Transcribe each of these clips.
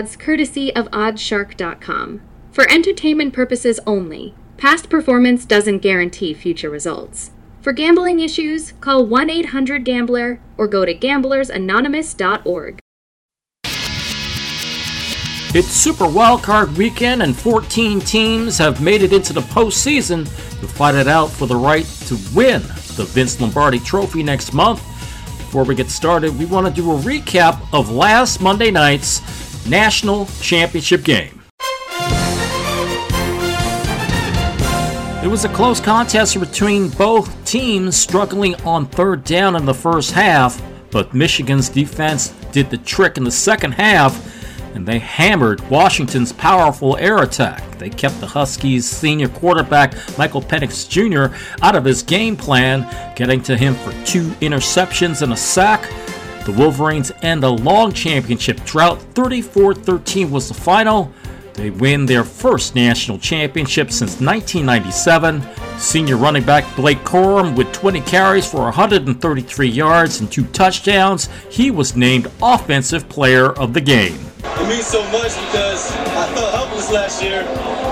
odds courtesy of oddshark.com. For entertainment purposes only, past performance doesn't guarantee future results. For gambling issues, call 1 800 Gambler or go to gamblersanonymous.org. It's Super Wildcard Weekend, and 14 teams have made it into the postseason to fight it out for the right to win the Vince Lombardi Trophy next month. Before we get started, we want to do a recap of last Monday night's National Championship game. It was a close contest between both teams struggling on third down in the first half, but Michigan's defense did the trick in the second half and they hammered Washington's powerful air attack. They kept the Huskies' senior quarterback Michael Penix Jr. out of his game plan, getting to him for two interceptions and a sack. The Wolverines end a long championship drought. 34 13 was the final. They win their first national championship since 1997. Senior running back Blake Corum with 20 carries for 133 yards and two touchdowns. He was named Offensive Player of the Game. It means so much because I felt helpless last year.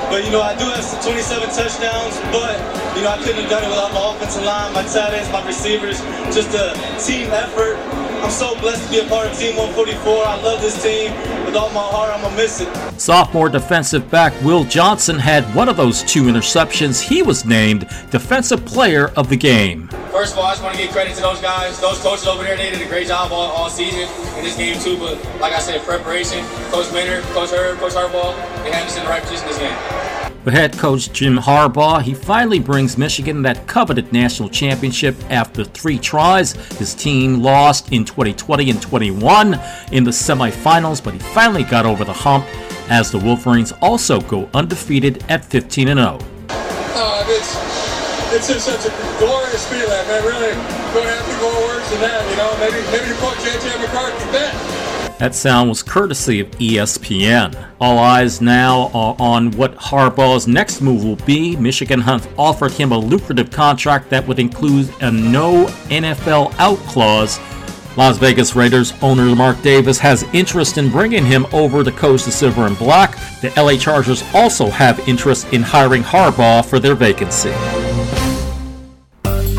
But, you know, I do have 27 touchdowns, but, you know, I couldn't have done it without my offensive line, my tight ends, my receivers. Just a team effort I'm so blessed to be a part of Team 144. I love this team. With all my heart, I'm going to miss it. Sophomore defensive back Will Johnson had one of those two interceptions. He was named Defensive Player of the Game. First of all, I just want to give credit to those guys. Those coaches over there, they did a great job all, all season in this game, too. But like I said, preparation, Coach Minter, Coach Herb, Coach Harbaugh, they had us in the right position this game. Head coach Jim Harbaugh, he finally brings Michigan that coveted national championship after three tries. His team lost in 2020 and 21 in the semifinals, but he finally got over the hump as the Wolverines also go undefeated at 15 and 0. Uh, it's, it's just such a glorious feeling, man. Really, don't have to go words than that, you know. Maybe, maybe you put JJ McCarthy bet. That sound was courtesy of ESPN. All eyes now are on what Harbaugh's next move will be. Michigan has offered him a lucrative contract that would include a no NFL out clause. Las Vegas Raiders owner Mark Davis has interest in bringing him over to coach the Silver and Black. The LA Chargers also have interest in hiring Harbaugh for their vacancy.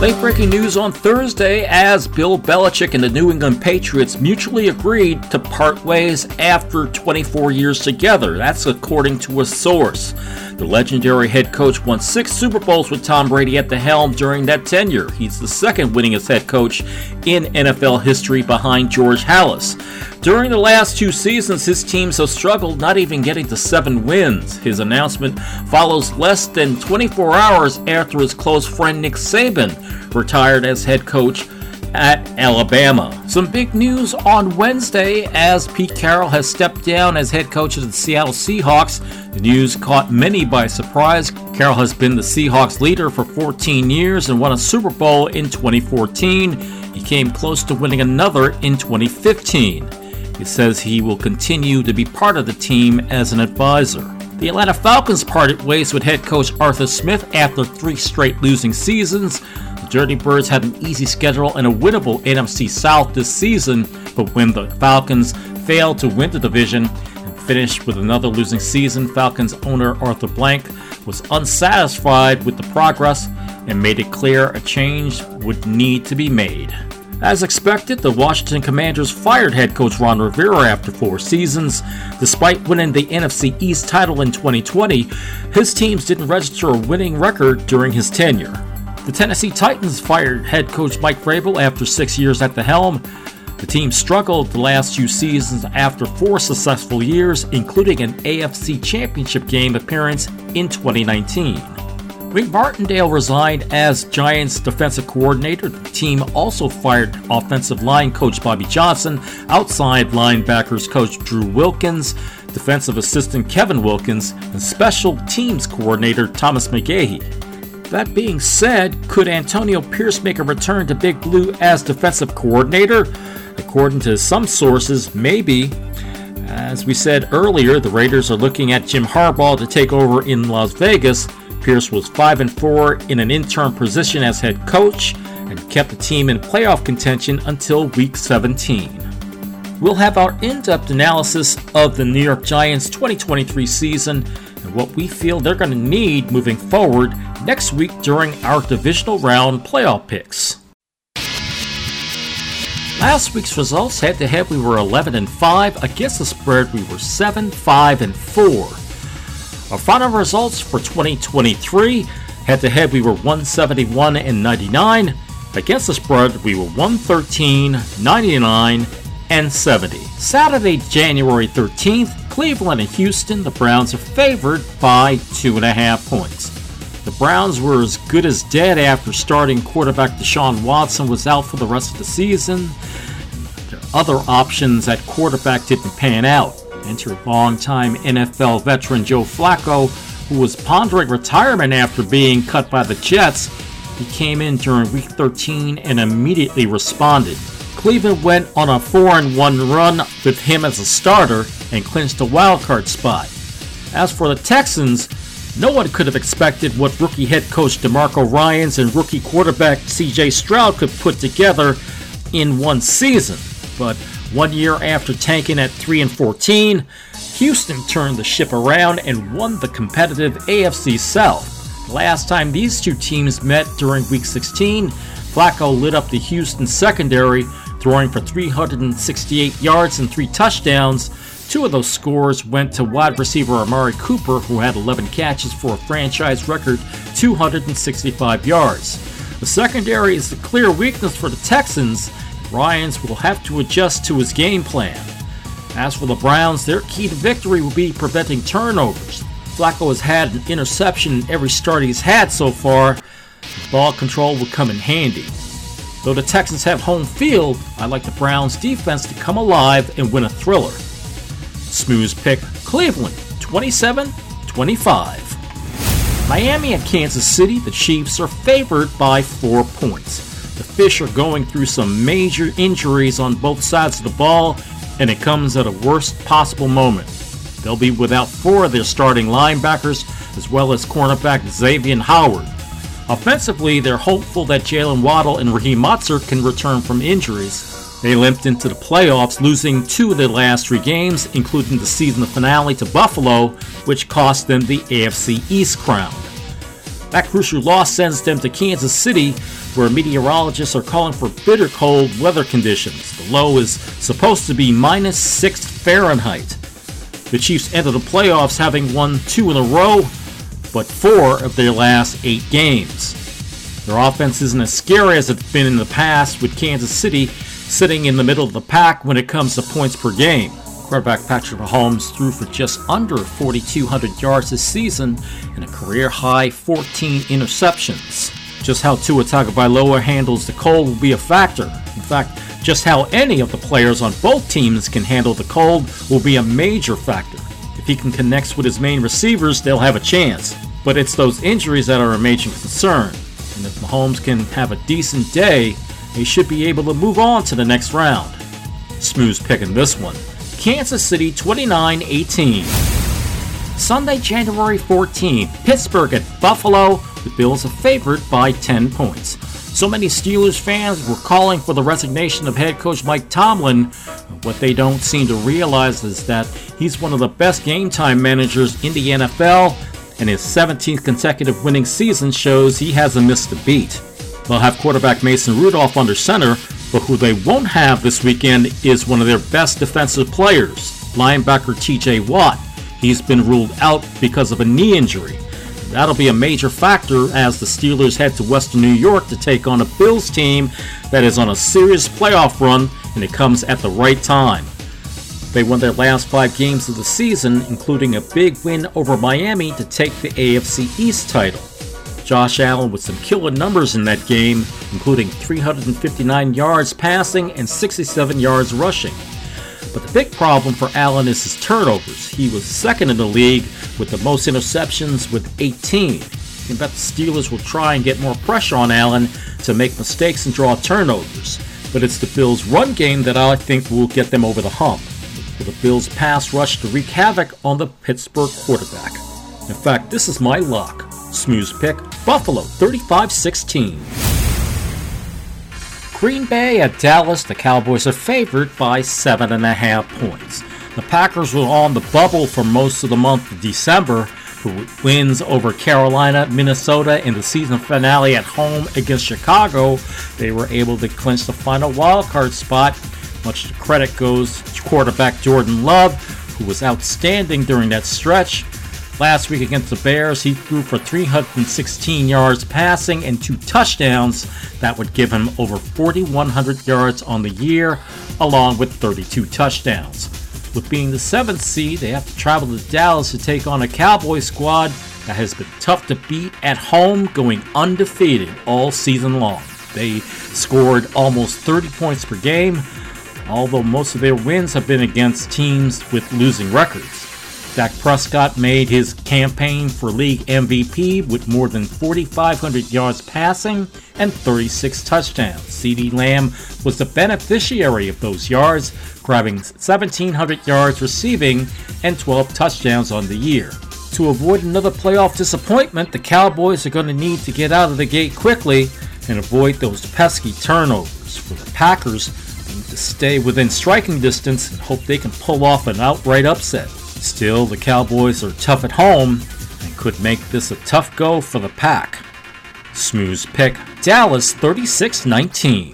Late breaking news on Thursday as Bill Belichick and the New England Patriots mutually agreed to part ways after 24 years together. That's according to a source. The legendary head coach won six Super Bowls with Tom Brady at the helm during that tenure. He's the second winningest head coach in NFL history behind George Halas. During the last two seasons, his teams have struggled, not even getting to seven wins. His announcement follows less than 24 hours after his close friend Nick Saban retired as head coach at Alabama. Some big news on Wednesday as Pete Carroll has stepped down as head coach of the Seattle Seahawks. The news caught many by surprise. Carroll has been the Seahawks leader for 14 years and won a Super Bowl in 2014. He came close to winning another in 2015. He says he will continue to be part of the team as an advisor. The Atlanta Falcons parted ways with head coach Arthur Smith after three straight losing seasons. Dirty Birds had an easy schedule and a winnable NFC South this season, but when the Falcons failed to win the division and finished with another losing season, Falcons owner Arthur Blank was unsatisfied with the progress and made it clear a change would need to be made. As expected, the Washington Commanders fired head coach Ron Rivera after four seasons. Despite winning the NFC East title in 2020, his teams didn't register a winning record during his tenure. The Tennessee Titans fired head coach Mike Vrabel after six years at the helm. The team struggled the last two seasons after four successful years, including an AFC Championship game appearance in 2019. Wink Martindale resigned as Giants defensive coordinator. The team also fired offensive line coach Bobby Johnson, outside linebackers coach Drew Wilkins, defensive assistant Kevin Wilkins, and special teams coordinator Thomas McGaughey. That being said, could Antonio Pierce make a return to Big Blue as defensive coordinator? According to some sources, maybe. As we said earlier, the Raiders are looking at Jim Harbaugh to take over in Las Vegas. Pierce was 5 and 4 in an interim position as head coach and kept the team in playoff contention until week 17. we'll have our in depth analysis of the New York Giants 2023 season and what we feel they're going to need moving forward next week during our divisional round playoff picks. Last week's results head to head we were 11 and 5 against the spread we were 7 5 and 4. Our final results for 2023 head to head we were 171 and 99 against the spread we were 113 99 and 70. Saturday, January 13th, Cleveland and Houston, the Browns are favored by two and a half points. Browns were as good as dead after starting quarterback Deshaun Watson was out for the rest of the season. Their other options at quarterback didn't pan out. Enter longtime NFL veteran Joe Flacco, who was pondering retirement after being cut by the Jets. He came in during week 13 and immediately responded. Cleveland went on a 4 1 run with him as a starter and clinched a wildcard spot. As for the Texans, no one could have expected what rookie head coach DeMarco Ryans and rookie quarterback CJ Stroud could put together in one season. But one year after tanking at 3 and 14, Houston turned the ship around and won the competitive AFC South. Last time these two teams met during week 16, Flacco lit up the Houston secondary throwing for 368 yards and three touchdowns. Two of those scores went to wide receiver Amari Cooper, who had 11 catches for a franchise record 265 yards. The secondary is the clear weakness for the Texans. Ryans will have to adjust to his game plan. As for the Browns, their key to victory will be preventing turnovers. Flacco has had an interception in every start he's had so far. Ball control will come in handy. Though the Texans have home field, I like the Browns defense to come alive and win a thriller. Smooth pick Cleveland 27 25. Miami and Kansas City, the Chiefs are favored by four points. The Fish are going through some major injuries on both sides of the ball, and it comes at a worst possible moment. They'll be without four of their starting linebackers, as well as cornerback Xavier Howard. Offensively, they're hopeful that Jalen Waddle and Raheem Mostert can return from injuries. They limped into the playoffs, losing two of their last three games, including the season finale to Buffalo, which cost them the AFC East crown. That crucial loss sends them to Kansas City, where meteorologists are calling for bitter cold weather conditions. The low is supposed to be minus 6 Fahrenheit. The Chiefs enter the playoffs having won two in a row but four of their last eight games. Their offense isn't as scary as it's been in the past, with Kansas City sitting in the middle of the pack when it comes to points per game. Quarterback Patrick Mahomes threw for just under 4,200 yards this season and a career high 14 interceptions. Just how Tua Tagovailoa handles the cold will be a factor. In fact, just how any of the players on both teams can handle the cold will be a major factor If he can connect with his main receivers, they'll have a chance. But it's those injuries that are a major concern. And if Mahomes can have a decent day, he should be able to move on to the next round. Smooth picking this one. Kansas City 29 18. Sunday, January 14, Pittsburgh at Buffalo. The Bills are favored by 10 points. So many Steelers fans were calling for the resignation of head coach Mike Tomlin. What they don't seem to realize is that he's one of the best game time managers in the NFL, and his 17th consecutive winning season shows he hasn't missed a beat. They'll have quarterback Mason Rudolph under center, but who they won't have this weekend is one of their best defensive players, linebacker TJ Watt. He's been ruled out because of a knee injury. That'll be a major factor as the Steelers head to Western New York to take on a Bills team that is on a serious playoff run, and it comes at the right time. They won their last five games of the season, including a big win over Miami to take the AFC East title. Josh Allen with some killer numbers in that game, including 359 yards passing and 67 yards rushing. But the big problem for Allen is his turnovers. He was second in the league with the most interceptions with 18. You bet the Steelers will try and get more pressure on Allen to make mistakes and draw turnovers. But it's the Bills' run game that I think will get them over the hump. For the Bills' pass rush to wreak havoc on the Pittsburgh quarterback. In fact, this is my lock. Smooth pick Buffalo 35 16. Green Bay at Dallas, the Cowboys are favored by 7.5 points. The Packers were on the bubble for most of the month of December, with wins over Carolina, Minnesota, in the season finale at home against Chicago. They were able to clinch the final wildcard spot. Much credit goes to quarterback Jordan Love, who was outstanding during that stretch. Last week against the Bears, he threw for 316 yards passing and two touchdowns. That would give him over 4,100 yards on the year, along with 32 touchdowns. With being the seventh seed, they have to travel to Dallas to take on a Cowboy squad that has been tough to beat at home, going undefeated all season long. They scored almost 30 points per game, although most of their wins have been against teams with losing records. Dak Prescott made his campaign for league MVP with more than 4,500 yards passing and 36 touchdowns. CeeDee Lamb was the beneficiary of those yards, grabbing 1,700 yards receiving and 12 touchdowns on the year. To avoid another playoff disappointment, the Cowboys are going to need to get out of the gate quickly and avoid those pesky turnovers. For the Packers, they need to stay within striking distance and hope they can pull off an outright upset. Still, the Cowboys are tough at home and could make this a tough go for the pack. Smooth pick Dallas 36 19.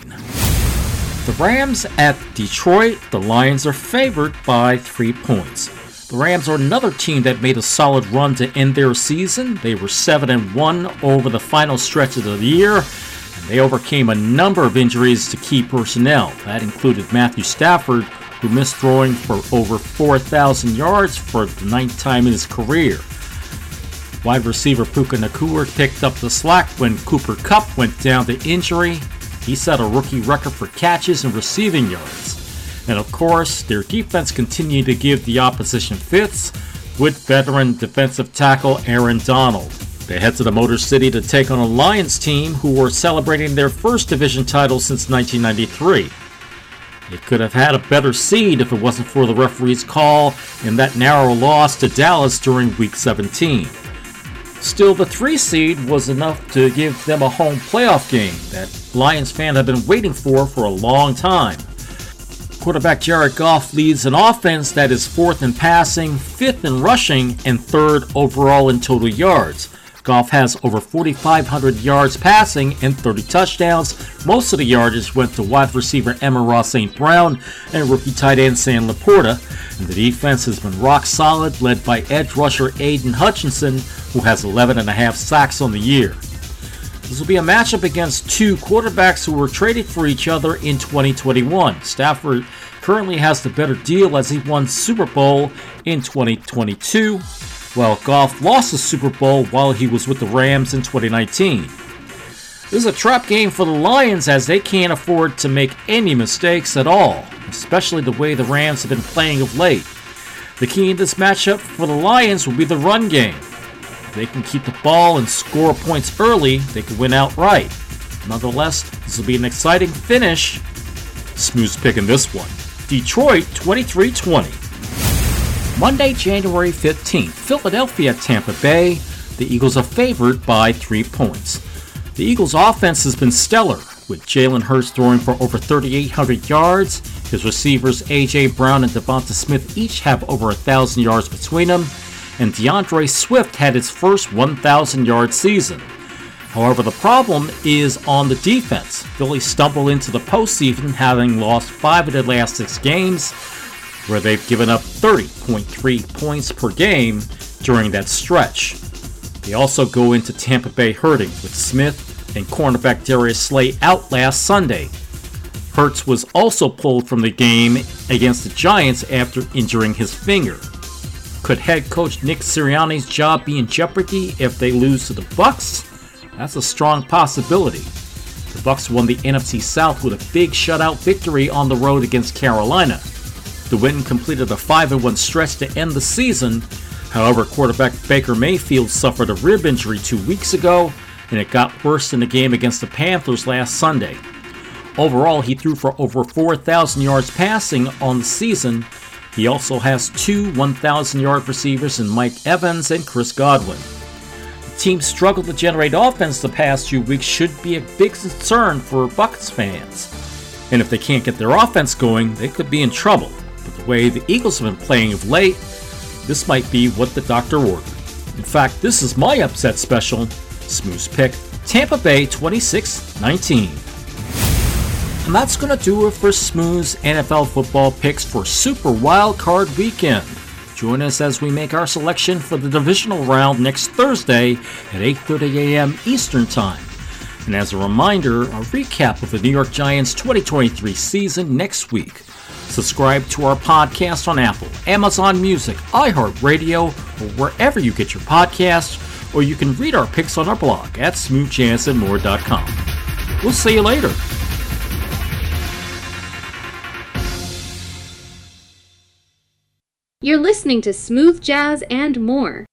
The Rams at Detroit, the Lions are favored by three points. The Rams are another team that made a solid run to end their season. They were 7 and 1 over the final stretch of the year, and they overcame a number of injuries to key personnel. That included Matthew Stafford, who missed throwing for over 4,000 yards for the ninth time in his career. Wide receiver Puka Nacua picked up the slack when Cooper Kupp went down to injury. He set a rookie record for catches and receiving yards. And of course, their defense continued to give the opposition fits with veteran defensive tackle Aaron Donald. They head to the Motor City to take on a Lions team who were celebrating their first division title since 1993. It could have had a better seed if it wasn't for the referee's call in that narrow loss to Dallas during Week 17. Still, the 3 seed was enough to give them a home playoff game that Lions fans have been waiting for for a long time. Quarterback Jared Goff leads an offense that is fourth in passing, fifth in rushing, and third overall in total yards. Goff has over 4,500 yards passing and 30 touchdowns. Most of the yardage went to wide receiver Amon-Ra St. Brown and rookie tight end Sam LaPorta. And the defense has been rock solid, led by edge rusher Aidan Hutchinson, who has 11 and a half sacks on the year. This will be a matchup against two quarterbacks who were traded for each other in 2021. Stafford currently has the better deal as he won Super Bowl in 2022 while Goff lost the Super Bowl while he was with the Rams in 2019. This is a trap game for the Lions as they can't afford to make any mistakes at all, especially the way the Rams have been playing of late. The key in this matchup for the Lions will be the run game. If they can keep the ball and score points early, they could win outright. Nonetheless, this will be an exciting finish. Smooth pick in this one. Detroit 23 20. Monday, January 15th, Philadelphia at Tampa Bay. The Eagles are favored by three points. The Eagles' offense has been stellar, with Jalen Hurts throwing for over 3,800 yards. His receivers A.J. Brown and Devonta Smith each have over 1,000 yards between them, and D'Andre Swift had his first 1,000 yard season. However, the problem is on the defense. Philly stumbled into the postseason having lost five of their last six games where they've given up 30.3 points per game during that stretch. They also go into Tampa Bay hurting with Smith and cornerback Darius Slay out last Sunday. Hurts was also pulled from the game against the Giants after injuring his finger. Could head coach Nick Sirianni's job be in jeopardy if they lose to the Bucks? That's a strong possibility. The Bucks won the NFC South with a big shutout victory on the road against Carolina. The win completed a 5 1 stretch to end the season. However, quarterback Baker Mayfield suffered a rib injury two weeks ago, and it got worse in the game against the Panthers last Sunday. Overall, he threw for over 4,000 yards passing on the season. He also has two 1,000 yard receivers in Mike Evans and Chris Godwin. The teams struggled to generate offense the past few weeks should be a big concern for Bucks fans. And if they can't get their offense going, they could be in trouble. Way the Eagles have been playing of late, this might be what the doctor ordered. In fact, this is my upset special, Smooth's pick, Tampa Bay 26 19. And that's going to do it for Smooth's NFL football picks for Super Wild Card Weekend. Join us as we make our selection for the divisional round next Thursday at 8:30 a.m. Eastern Time. And as a reminder, a recap of the New York Giants 2023 season next week. Subscribe to our podcast on Apple, Amazon Music, iHeartRadio, or wherever you get your podcasts, or you can read our picks on our blog at smoothjazzandmore.com. We'll see you later. You're listening to Smooth Jazz and More.